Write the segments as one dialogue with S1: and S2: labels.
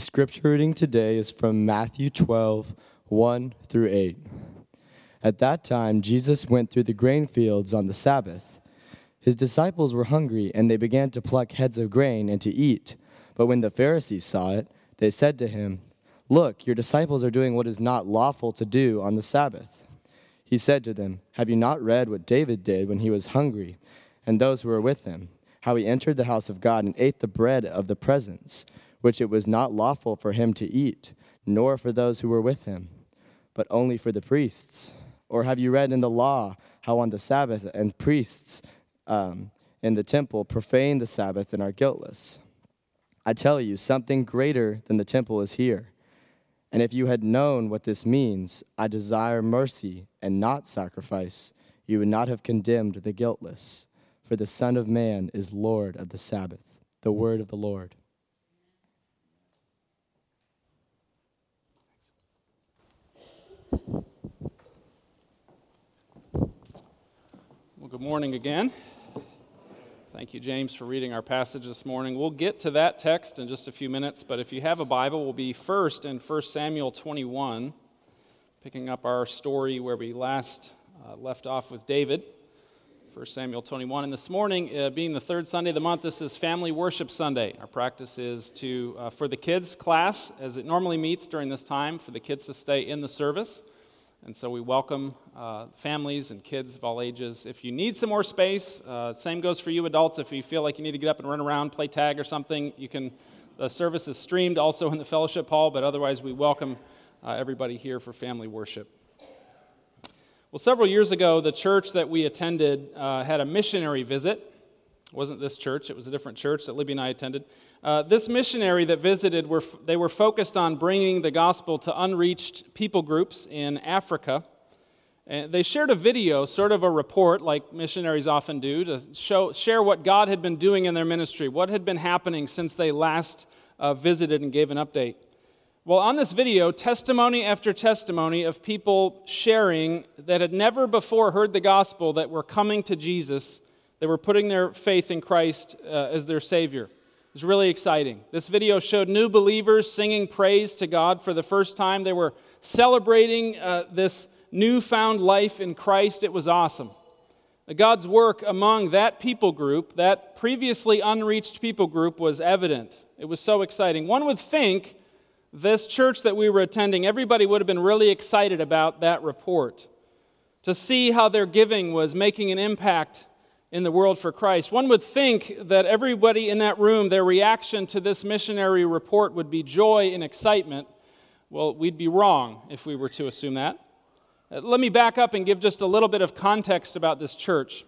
S1: The scripture reading today is from Matthew 12, 1 through 8. At that time, Jesus went through the grain fields on the Sabbath. His disciples were hungry, and they began to pluck heads of grain and to eat. But when the Pharisees saw it, they said to him, Look, your disciples are doing what is not lawful to do on the Sabbath. He said to them, Have you not read what David did when he was hungry, and those who were with him, how he entered the house of God and ate the bread of the presence? Which it was not lawful for him to eat, nor for those who were with him, but only for the priests? Or have you read in the law how on the Sabbath and priests um, in the temple profane the Sabbath and are guiltless? I tell you, something greater than the temple is here. And if you had known what this means, I desire mercy and not sacrifice, you would not have condemned the guiltless. For the Son of Man is Lord of the Sabbath. The word of the Lord.
S2: Well, good morning again. Thank you, James, for reading our passage this morning. We'll get to that text in just a few minutes, but if you have a Bible, we'll be first in 1 Samuel 21, picking up our story where we last uh, left off with David. 1 Samuel 21. And this morning, uh, being the third Sunday of the month, this is Family Worship Sunday. Our practice is to, uh, for the kids' class, as it normally meets during this time, for the kids to stay in the service. And so we welcome uh, families and kids of all ages. If you need some more space, uh, same goes for you adults. If you feel like you need to get up and run around, play tag or something, you can. The service is streamed also in the fellowship hall, but otherwise, we welcome uh, everybody here for family worship. Well, several years ago, the church that we attended uh, had a missionary visit. It wasn't this church, it was a different church that Libby and I attended. Uh, this missionary that visited, were, they were focused on bringing the gospel to unreached people groups in Africa. And they shared a video, sort of a report, like missionaries often do, to show, share what God had been doing in their ministry, what had been happening since they last uh, visited and gave an update. Well, on this video, testimony after testimony of people sharing that had never before heard the gospel that were coming to Jesus, they were putting their faith in Christ uh, as their Savior. It was really exciting. This video showed new believers singing praise to God for the first time. They were celebrating uh, this newfound life in Christ. It was awesome. God's work among that people group, that previously unreached people group, was evident. It was so exciting. One would think this church that we were attending, everybody would have been really excited about that report to see how their giving was making an impact in the world for Christ. One would think that everybody in that room, their reaction to this missionary report would be joy and excitement. Well, we'd be wrong if we were to assume that. Uh, let me back up and give just a little bit of context about this church.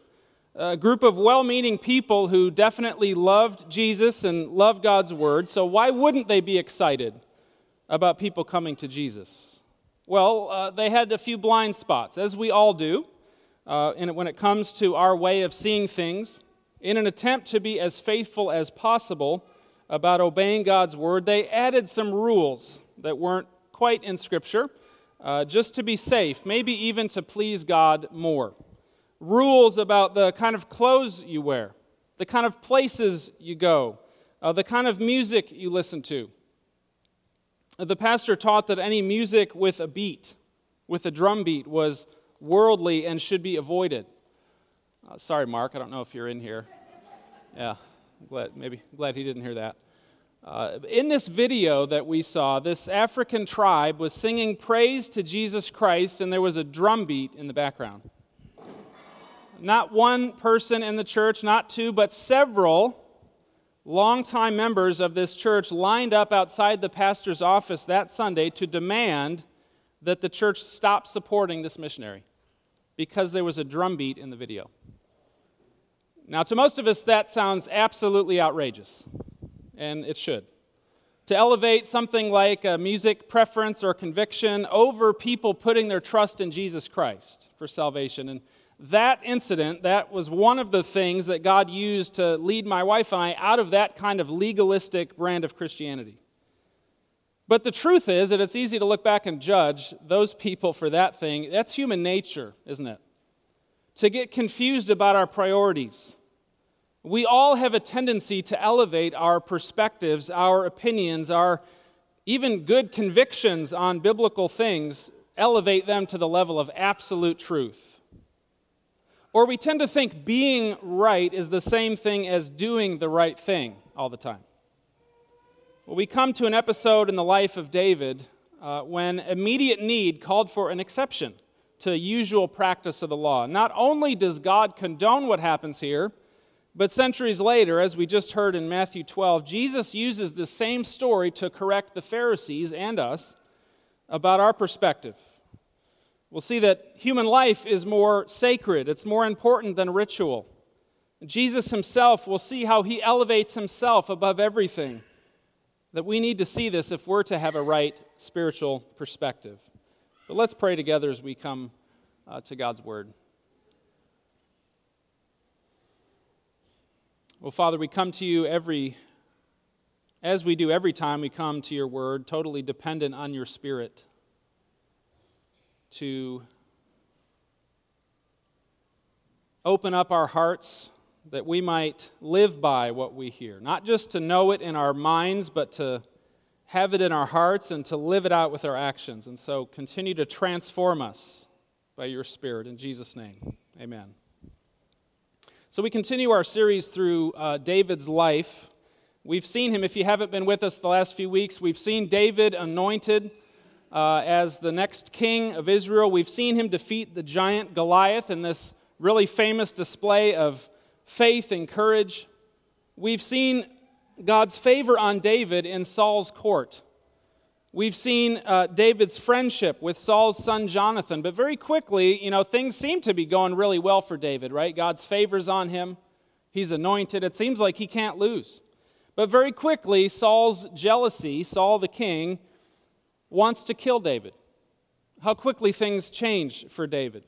S2: A group of well meaning people who definitely loved Jesus and loved God's word, so why wouldn't they be excited? About people coming to Jesus? Well, uh, they had a few blind spots, as we all do, uh, when it comes to our way of seeing things. In an attempt to be as faithful as possible about obeying God's word, they added some rules that weren't quite in Scripture, uh, just to be safe, maybe even to please God more. Rules about the kind of clothes you wear, the kind of places you go, uh, the kind of music you listen to the pastor taught that any music with a beat, with a drum beat, was worldly and should be avoided. Uh, sorry, Mark, I don't know if you're in here. Yeah, I'm glad, maybe glad he didn't hear that. Uh, in this video that we saw, this African tribe was singing praise to Jesus Christ, and there was a drum beat in the background. Not one person in the church, not two, but several longtime members of this church lined up outside the pastor's office that Sunday to demand that the church stop supporting this missionary because there was a drumbeat in the video. Now, to most of us, that sounds absolutely outrageous, and it should. To elevate something like a music preference or conviction over people putting their trust in Jesus Christ for salvation. And that incident, that was one of the things that God used to lead my wife and I out of that kind of legalistic brand of Christianity. But the truth is that it's easy to look back and judge those people for that thing. That's human nature, isn't it? To get confused about our priorities. We all have a tendency to elevate our perspectives, our opinions, our even good convictions on biblical things elevate them to the level of absolute truth. Or we tend to think being right is the same thing as doing the right thing all the time. Well, we come to an episode in the life of David uh, when immediate need called for an exception to usual practice of the law. Not only does God condone what happens here, but centuries later, as we just heard in Matthew 12, Jesus uses the same story to correct the Pharisees and us about our perspective. We'll see that human life is more sacred, it's more important than ritual. Jesus himself, will see how he elevates himself above everything. That we need to see this if we're to have a right spiritual perspective. But let's pray together as we come uh, to God's word. Well, Father, we come to you every, as we do every time we come to your word, totally dependent on your spirit to open up our hearts that we might live by what we hear. Not just to know it in our minds, but to have it in our hearts and to live it out with our actions. And so continue to transform us by your Spirit. In Jesus' name, amen. So we continue our series through uh, David's life. We've seen him, if you haven't been with us the last few weeks, we've seen David anointed uh, as the next king of Israel. We've seen him defeat the giant Goliath in this really famous display of faith and courage. We've seen God's favor on David in Saul's court. We've seen uh, David's friendship with Saul's son Jonathan, but very quickly, you know, things seem to be going really well for David, right? God's favor's on him. He's anointed. It seems like he can't lose. But very quickly, Saul's jealousy, Saul the king, wants to kill David. How quickly things change for David.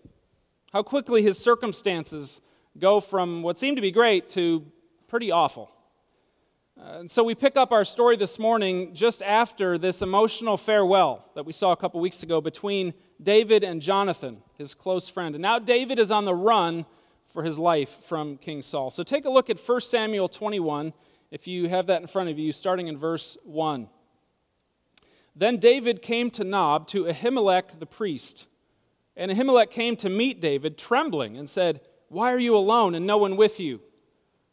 S2: How quickly his circumstances go from what seemed to be great to pretty awful. Uh, and so we pick up our story this morning just after this emotional farewell that we saw a couple weeks ago between David and Jonathan, his close friend. And now David is on the run for his life from King Saul. So take a look at 1 Samuel 21, if you have that in front of you, starting in verse 1. Then David came to Nob to Ahimelech the priest. And Ahimelech came to meet David, trembling, and said, Why are you alone and no one with you?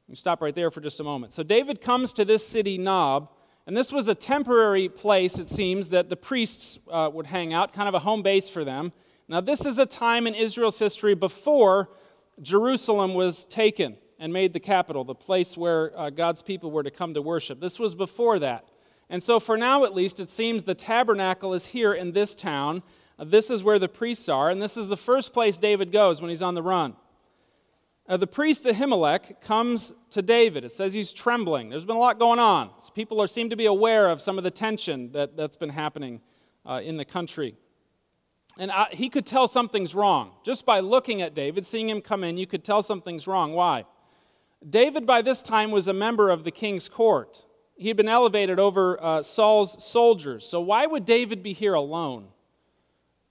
S2: We stop right there for just a moment. So David comes to this city, Nob, and this was a temporary place, it seems, that the priests uh, would hang out, kind of a home base for them. Now, this is a time in Israel's history before Jerusalem was taken and made the capital, the place where uh, God's people were to come to worship. This was before that. And so, for now at least, it seems the tabernacle is here in this town. Uh, this is where the priests are, and this is the first place David goes when he's on the run uh, the priest Ahimelech comes to David. It says he's trembling. There's been a lot going on. So people are, seem to be aware of some of the tension that, that's been happening uh, in the country. And I, he could tell something's wrong. Just by looking at David, seeing him come in, you could tell something's wrong. Why? David, by this time, was a member of the king's court. He had been elevated over uh, Saul's soldiers. So why would David be here alone?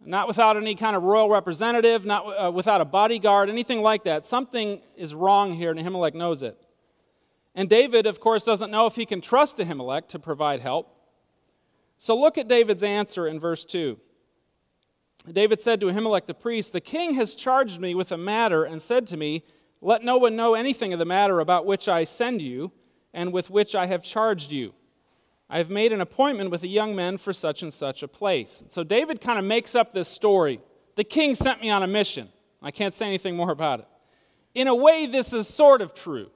S2: not without any kind of royal representative, not uh, without a bodyguard, anything like that. Something is wrong here, and Ahimelech knows it. And David, of course, doesn't know if he can trust Ahimelech to provide help. So look at David's answer in verse 2. David said to Ahimelech the priest, The king has charged me with a matter and said to me, Let no one know anything of the matter about which I send you and with which I have charged you. I have made an appointment with a young man for such and such a place. So David kind of makes up this story. The king sent me on a mission. I can't say anything more about it. In a way, this is sort of true,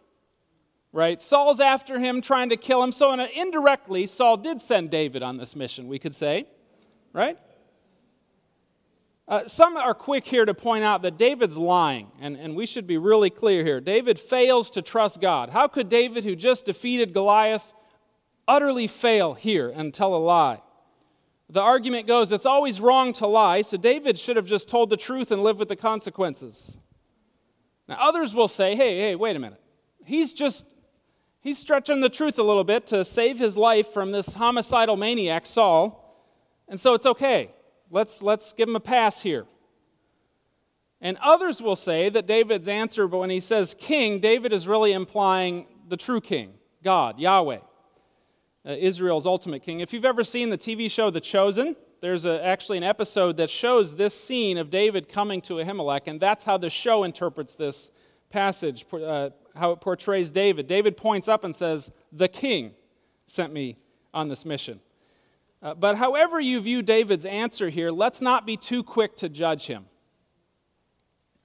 S2: right? Saul's after him, trying to kill him. So, a, indirectly, Saul did send David on this mission, we could say, right? Uh, some are quick here to point out that David's lying, and, and we should be really clear here. David fails to trust God. How could David, who just defeated Goliath, utterly fail here and tell a lie. The argument goes it's always wrong to lie, so David should have just told the truth and lived with the consequences. Now, others will say, hey, hey, wait a minute. He's just, he's stretching the truth a little bit to save his life from this homicidal maniac, Saul, and so it's okay. Let's, let's give him a pass here. And others will say that David's answer, but when he says king, David is really implying the true king, God, Yahweh. uh, Israel's ultimate king. If you've ever seen the TV show The Chosen, there's a, actually an episode that shows this scene of David coming to Ahimelech, and that's how the show interprets this passage, uh, how it portrays David. David points up and says, The king sent me on this mission. Uh, but however you view David's answer here, let's not be too quick to judge him.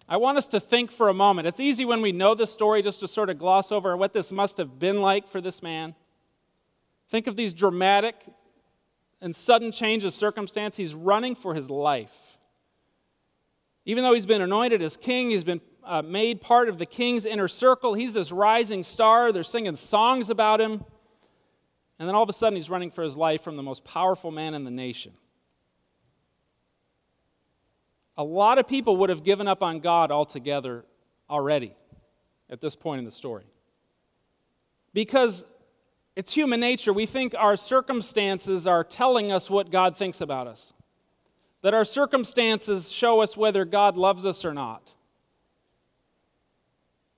S2: I want us to think for a moment. It's easy when we know the story just to sort of gloss over what this must have been like for this man. Think of these dramatic and sudden change of circumstance. He's running for his life. Even though he's been anointed as king, he's been uh, made part of the king's inner circle. He's this rising star. They're singing songs about him. And then all of a sudden, he's running for his life from the most powerful man in the nation. A lot of people would have given up on God altogether already at this point in the story. Because it's human nature. We think our circumstances are telling us what God thinks about us, that our circumstances show us whether God loves us or not.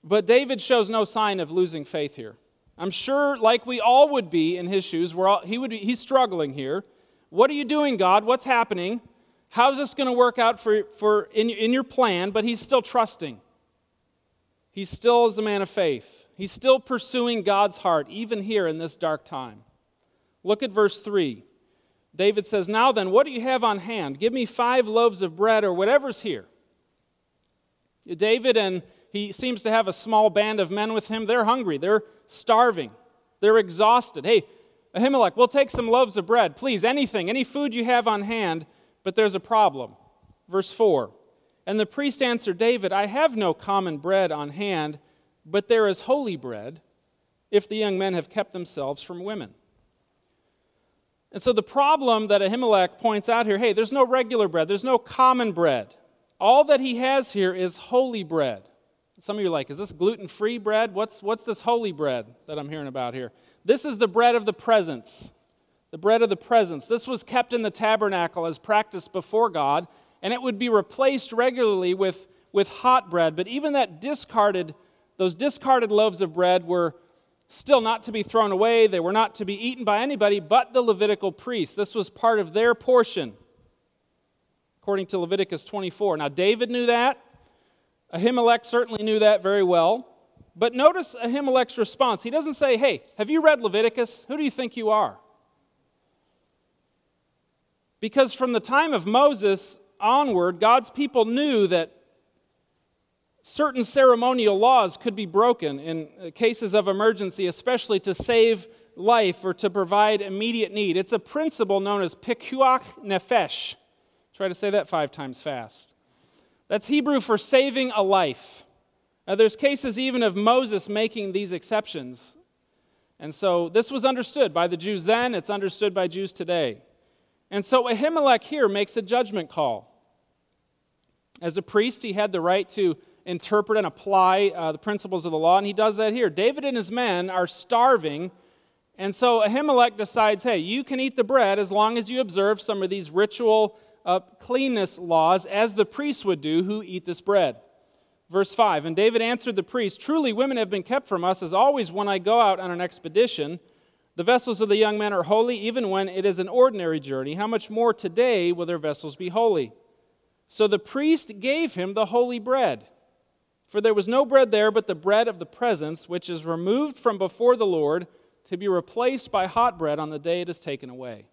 S2: But David shows no sign of losing faith here. I'm sure, like we all would be in his shoes, all, he would be, he's struggling here. What are you doing, God? What's happening? How's this going to work out for, for in, in your plan? But he's still trusting. He still is a man of faith. He's still pursuing God's heart, even here in this dark time. Look at verse 3. David says, Now then, what do you have on hand? Give me five loaves of bread or whatever's here. David and he seems to have a small band of men with him. They're hungry, they're starving, they're exhausted. Hey, Ahimelech, we'll take some loaves of bread. Please, anything, any food you have on hand, but there's a problem. Verse 4 And the priest answered David, I have no common bread on hand, but there is holy bread, if the young men have kept themselves from women. And so the problem that Ahimelech points out here hey, there's no regular bread, there's no common bread. All that he has here is holy bread. Some of you are like, is this gluten free bread? What's, what's this holy bread that I'm hearing about here? This is the bread of the presence. The bread of the presence. This was kept in the tabernacle as practiced before God, and it would be replaced regularly with, with hot bread. But even that discarded, those discarded loaves of bread were still not to be thrown away. They were not to be eaten by anybody but the Levitical priests. This was part of their portion, according to Leviticus 24. Now, David knew that. Ahimelech certainly knew that very well. But notice Ahimelech's response. He doesn't say, Hey, have you read Leviticus? Who do you think you are? Because from the time of Moses onward, God's people knew that certain ceremonial laws could be broken in cases of emergency, especially to save life or to provide immediate need. It's a principle known as pikuach nefesh. Try to say that five times fast. That's Hebrew for saving a life. Now, there's cases even of Moses making these exceptions. And so this was understood by the Jews then, it's understood by Jews today. And so Ahimelech here makes a judgment call. As a priest, he had the right to interpret and apply uh, the principles of the law, and he does that here. David and his men are starving, and so Ahimelech decides hey, you can eat the bread as long as you observe some of these ritual uh, cleanness laws as the priests would do who eat this bread. Verse 5 And David answered the priest, Truly, women have been kept from us, as always when I go out on an expedition. The vessels of the young men are holy, even when it is an ordinary journey. How much more today will their vessels be holy? So the priest gave him the holy bread. For there was no bread there but the bread of the presence, which is removed from before the Lord to be replaced by hot bread on the day it is taken away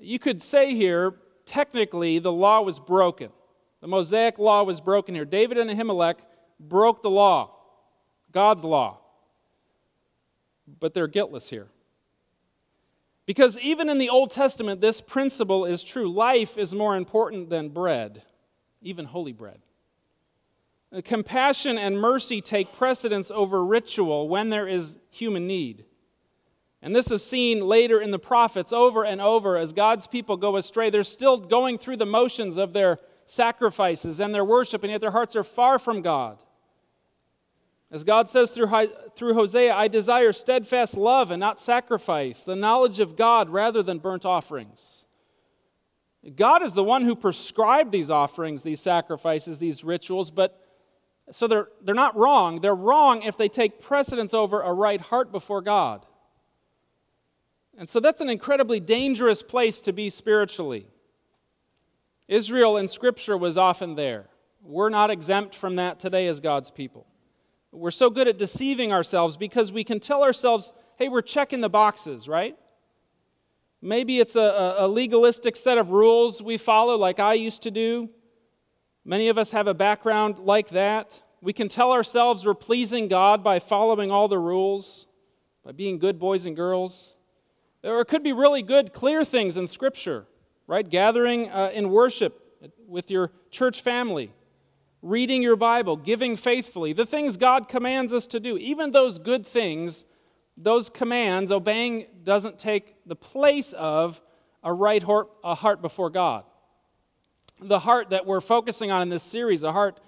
S2: you could say here, technically, the law was broken. The Mosaic law was broken here. David and Ahimelech broke the law, God's law. But they're guiltless here. Because even in the Old Testament, this principle is true. Life is more important than bread, even holy bread. Compassion and mercy take precedence over ritual when there is human need. And this is seen later in the prophets over and over as God's people go astray. They're still going through the motions of their sacrifices and their worship, and yet their hearts are far from God. As God says through, Hosea, I desire steadfast love and not sacrifice, the knowledge of God rather than burnt offerings. God is the one who prescribed these offerings, these sacrifices, these rituals, but so they're, they're not wrong. They're wrong if they take precedence over a right heart before God. And so that's an incredibly dangerous place to be spiritually. Israel in Scripture was often there. We're not exempt from that today as God's people. We're so good at deceiving ourselves because we can tell ourselves, hey, we're checking the boxes, right? Maybe it's a, a, legalistic set of rules we follow, like I used to do. Many of us have a background like that. We can tell ourselves we're pleasing God by following all the rules, by being good boys and girls. Or it could be really good, clear things in Scripture, right? Gathering uh, in worship with your church family, reading your Bible, giving faithfully, the things God commands us to do. Even those good things, those commands, obeying doesn't take the place of a right heart, a heart before God. The heart that we're focusing on in this series, a heart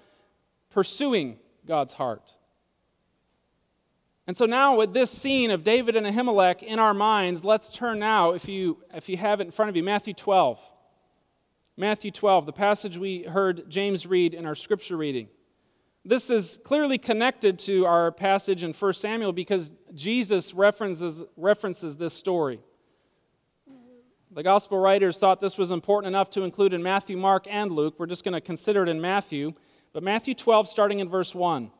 S2: pursuing God's heart. And so now, with this scene of David and Ahimelech in our minds, let's turn now, if you, if you have it in front of you, Matthew 12. Matthew 12, the passage we heard James read in our scripture reading. This is clearly connected to our passage in 1 Samuel because Jesus references, references this story. The gospel writers thought this was important enough to include in Matthew, Mark, and Luke. We're just going to consider it in Matthew. But Matthew 12, starting in verse 1.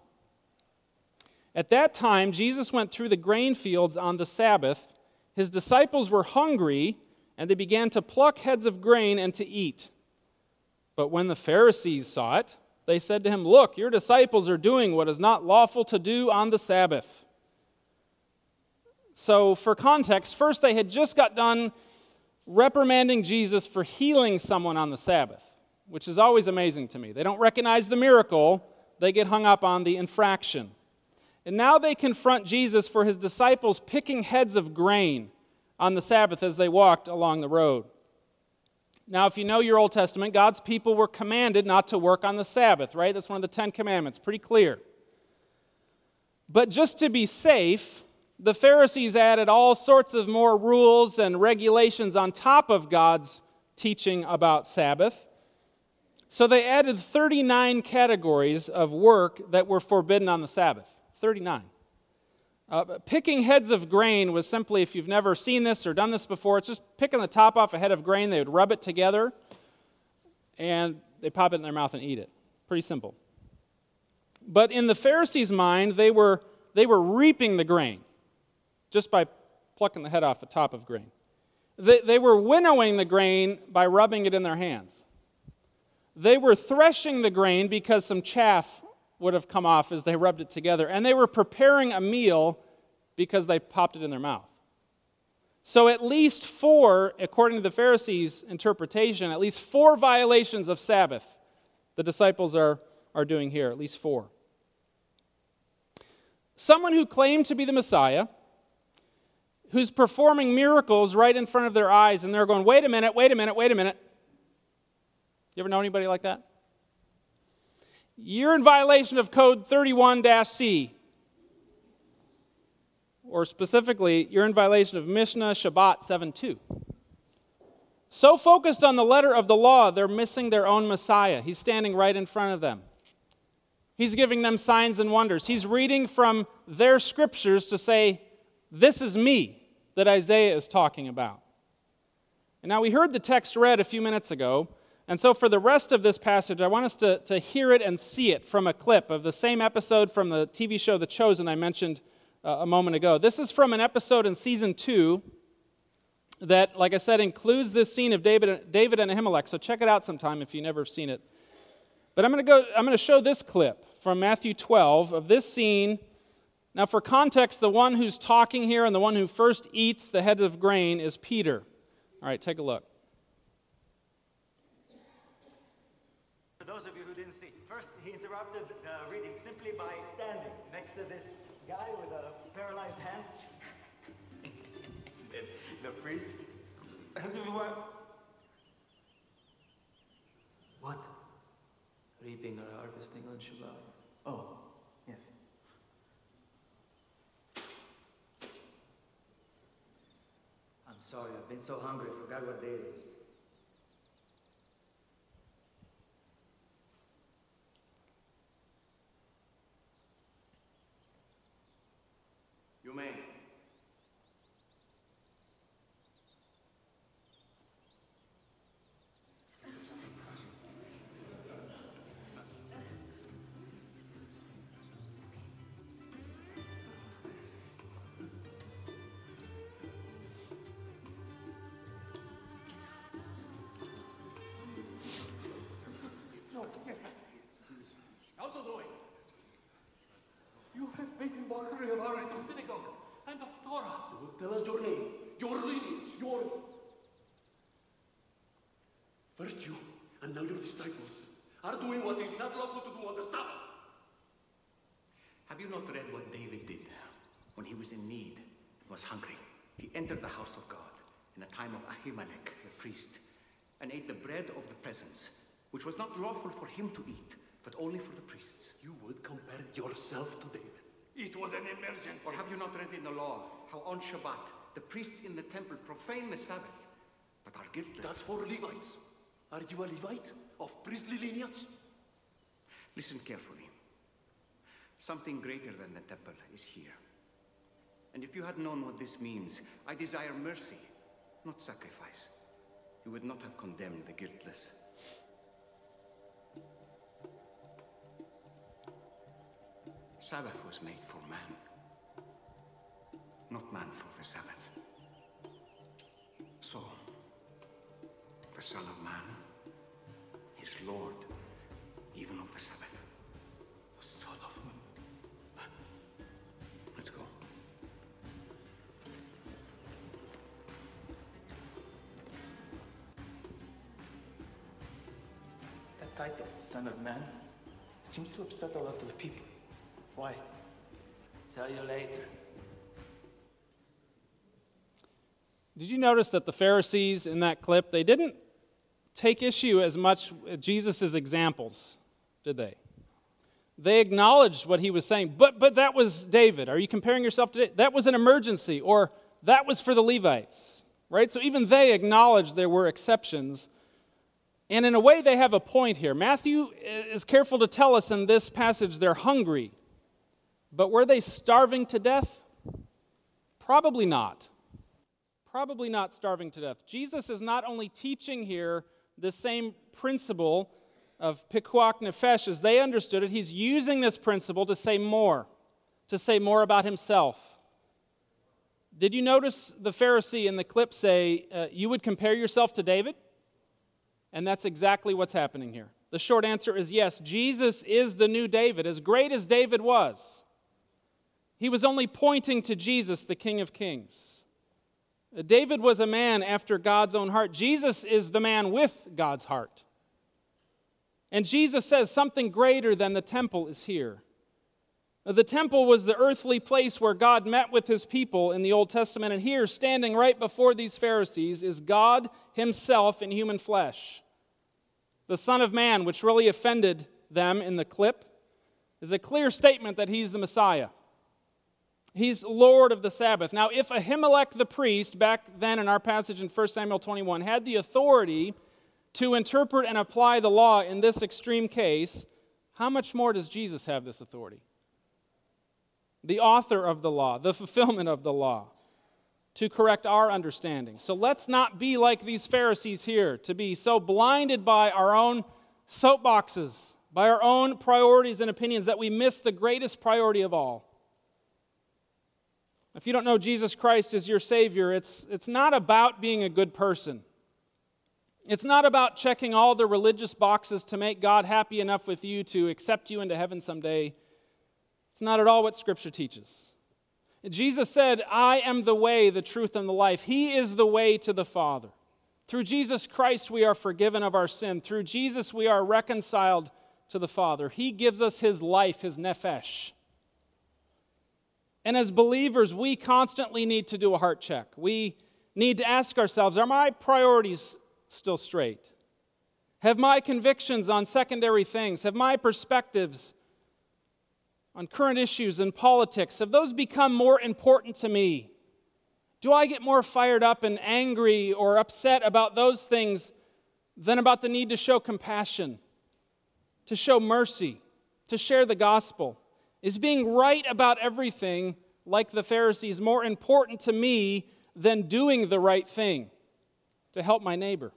S2: At that time, Jesus went through the grain fields on the Sabbath. His disciples were hungry, and they began to pluck heads of grain and to eat. But when the Pharisees saw it, they said to him, Look, your disciples are doing what is not lawful to do on the Sabbath. So, for context, first they had just got done reprimanding Jesus for healing someone on the Sabbath, which is always amazing to me. They don't recognize the miracle, they get hung up on the infraction. And now they confront Jesus for his disciples picking heads of grain on the Sabbath as they walked along the road. Now, if you know your Old Testament, God's people were commanded not to work on the Sabbath, right? That's one of the Ten Commandments, pretty clear. But just to be safe, the Pharisees added all sorts of more rules and regulations on top of God's teaching about Sabbath. So they added 39 categories of work that were forbidden on the Sabbath. 39. Uh, picking heads of grain was simply, if you've never seen this or done this before, it's just picking the top off a head of grain. They would rub it together and they pop it in their mouth and eat it. Pretty simple. But in the Pharisees' mind, they were, they were reaping the grain just by plucking the head off the top of grain. They, they were winnowing the grain by rubbing it in their hands. They were threshing the grain because some chaff would have come off as they rubbed it together. And they were preparing a meal because they popped it in their mouth. So, at least four, according to the Pharisees' interpretation, at least four violations of Sabbath the disciples are, are doing here, at least four. Someone who claimed to be the Messiah, who's performing miracles right in front of their eyes, and they're going, wait a minute, wait a minute, wait a minute. You ever know anybody like that? You're in violation of code 31 C. Or specifically, you're in violation of Mishnah Shabbat 7.2. So focused on the letter of the law, they're missing their own Messiah. He's standing right in front of them. He's giving them signs and wonders. He's reading from their scriptures to say, This is me that Isaiah is talking about. And now we heard the text read a few minutes ago, and so, for the rest of this passage, I want us to, to hear it and see it from a clip of the same episode from the TV show The Chosen I mentioned uh, a moment ago. This is from an episode in season two that, like I said, includes this scene of David, David and Ahimelech. So, check it out sometime if you've never seen it. But I'm going to go, I'm going to show this clip from Matthew 12 of this scene. Now, for context, the one who's talking here and the one who first eats the head of grain is Peter. All right, take a look.
S3: What? Reaping or harvesting on Shabbat. Oh, yes. I'm sorry, I've been so hungry, I forgot what day it is. Out of the way!
S4: You have made mockery of our little synagogue and of Torah.
S5: You will tell us your name, your lineage, your. First you, and now your disciples, are doing what is not lawful to do on the Sabbath.
S6: Have you not read what David did when he was in need and was hungry? He entered the house of God in the time of Ahimelech, the priest, and ate the bread of the presence which was not lawful for him to eat, but only for the priests.
S5: You would compare yourself to David.
S4: It was an emergency.
S6: Or have you not read in the law how on Shabbat the priests in the temple profane the Sabbath, but are guiltless?
S5: That's for Levites. Are you a Levite of priestly lineage?
S6: Listen carefully. Something greater than the temple is here. And if you had known what this means, I desire mercy, not sacrifice. You would not have condemned the guiltless. Sabbath was made for man, not man for the Sabbath. So, the Son of Man is Lord even of the Sabbath.
S5: The Son of Man.
S6: Let's go.
S3: That title, Son of Man, seems to upset a lot of people. Why? Tell you later.
S2: Did you notice that the Pharisees in that clip, they didn't take issue as much with Jesus' examples, did they? They acknowledged what he was saying, but, but that was David. Are you comparing yourself to David? That was an emergency, or that was for the Levites, right? So even they acknowledged there were exceptions. And in a way, they have a point here. Matthew is careful to tell us in this passage they're hungry. But were they starving to death? Probably not. Probably not starving to death. Jesus is not only teaching here the same principle of pikuach nefesh as they understood it, he's using this principle to say more, to say more about himself. Did you notice the Pharisee in the clip say, uh, You would compare yourself to David? And that's exactly what's happening here. The short answer is yes. Jesus is the new David, as great as David was. He was only pointing to Jesus, the King of Kings. David was a man after God's own heart. Jesus is the man with God's heart. And Jesus says something greater than the temple is here. The temple was the earthly place where God met with his people in the Old Testament, and here, standing right before these Pharisees, is God himself in human flesh. The Son of Man, which really offended them in the clip, is a clear statement that he's the Messiah. He's Lord of the Sabbath. Now, if Ahimelech the priest, back then in our passage in 1 Samuel 21, had the authority to interpret and apply the law in this extreme case, how much more does Jesus have this authority? The author of the law, the fulfillment of the law, to correct our understanding. So let's not be like these Pharisees here, to be so blinded by our own soapboxes, by our own priorities and opinions, that we miss the greatest priority of all. If you don't know Jesus Christ as your Savior, it's, it's not about being a good person. It's not about checking all the religious boxes to make God happy enough with you to accept you into heaven someday. It's not at all what Scripture teaches. Jesus said, I am the way, the truth, and the life. He is the way to the Father. Through Jesus Christ, we are forgiven of our sin. Through Jesus, we are reconciled to the Father. He gives us His life, His nephesh. And as believers, we constantly need to do a heart check. We need to ask ourselves Are my priorities still straight? Have my convictions on secondary things, have my perspectives on current issues and politics, have those become more important to me? Do I get more fired up and angry or upset about those things than about the need to show compassion, to show mercy, to share the gospel? Is being right about everything, like the Pharisees, more important to me than doing the right thing to help my neighbor?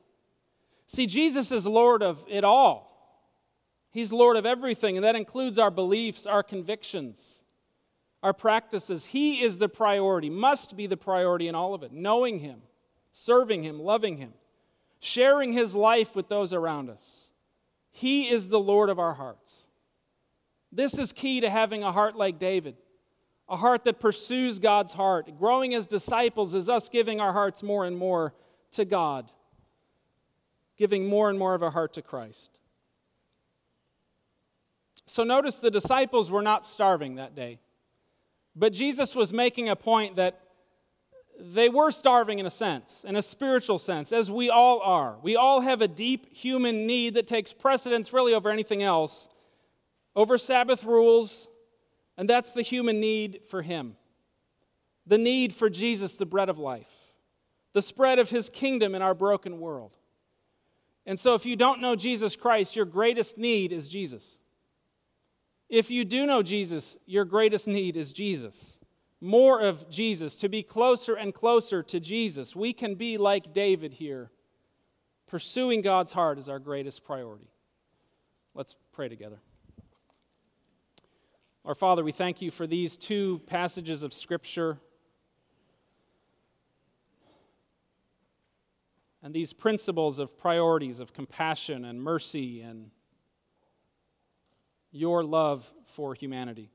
S2: See, Jesus is Lord of it all. He's Lord of everything, and that includes our beliefs, our convictions, our practices. He is the priority, must be the priority in all of it. Knowing Him, serving Him, loving Him, sharing His life with those around us. He is the Lord of our hearts. This is key to having a heart like David, a heart that pursues God's heart. Growing as disciples is us giving our hearts more and more to God, giving more and more of our heart to Christ. So notice the disciples were not starving that day. But Jesus was making a point that they were starving in a sense, in a spiritual sense, as we all are. We all have a deep human need that takes precedence really over anything else, over Sabbath rules, and that's the human need for Him. The need for Jesus, the bread of life, the spread of His kingdom in our broken world. And so, if you don't know Jesus Christ, your greatest need is Jesus. If you do know Jesus, your greatest need is Jesus. More of Jesus, to be closer and closer to Jesus. We can be like David here. Pursuing God's heart is our greatest priority. Let's pray together. Our Father, we thank you for these two passages of Scripture and these principles of priorities of compassion and mercy and your love for humanity.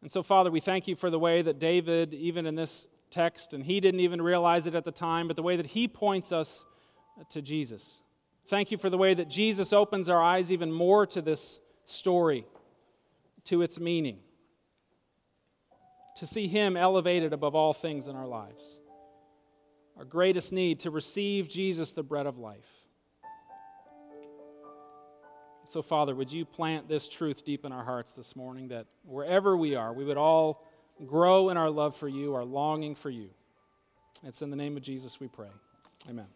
S2: And so, Father, we thank you for the way that David, even in this text, and he didn't even realize it at the time, but the way that he points us to Jesus. Thank you for the way that Jesus opens our eyes even more to this story, to its meaning, to see him elevated above all things in our lives. Our greatest need to receive Jesus, the bread of life. So, Father, would you plant this truth deep in our hearts this morning that wherever we are, we would all grow in our love for you, our longing for you. It's in the name of Jesus we pray. Amen.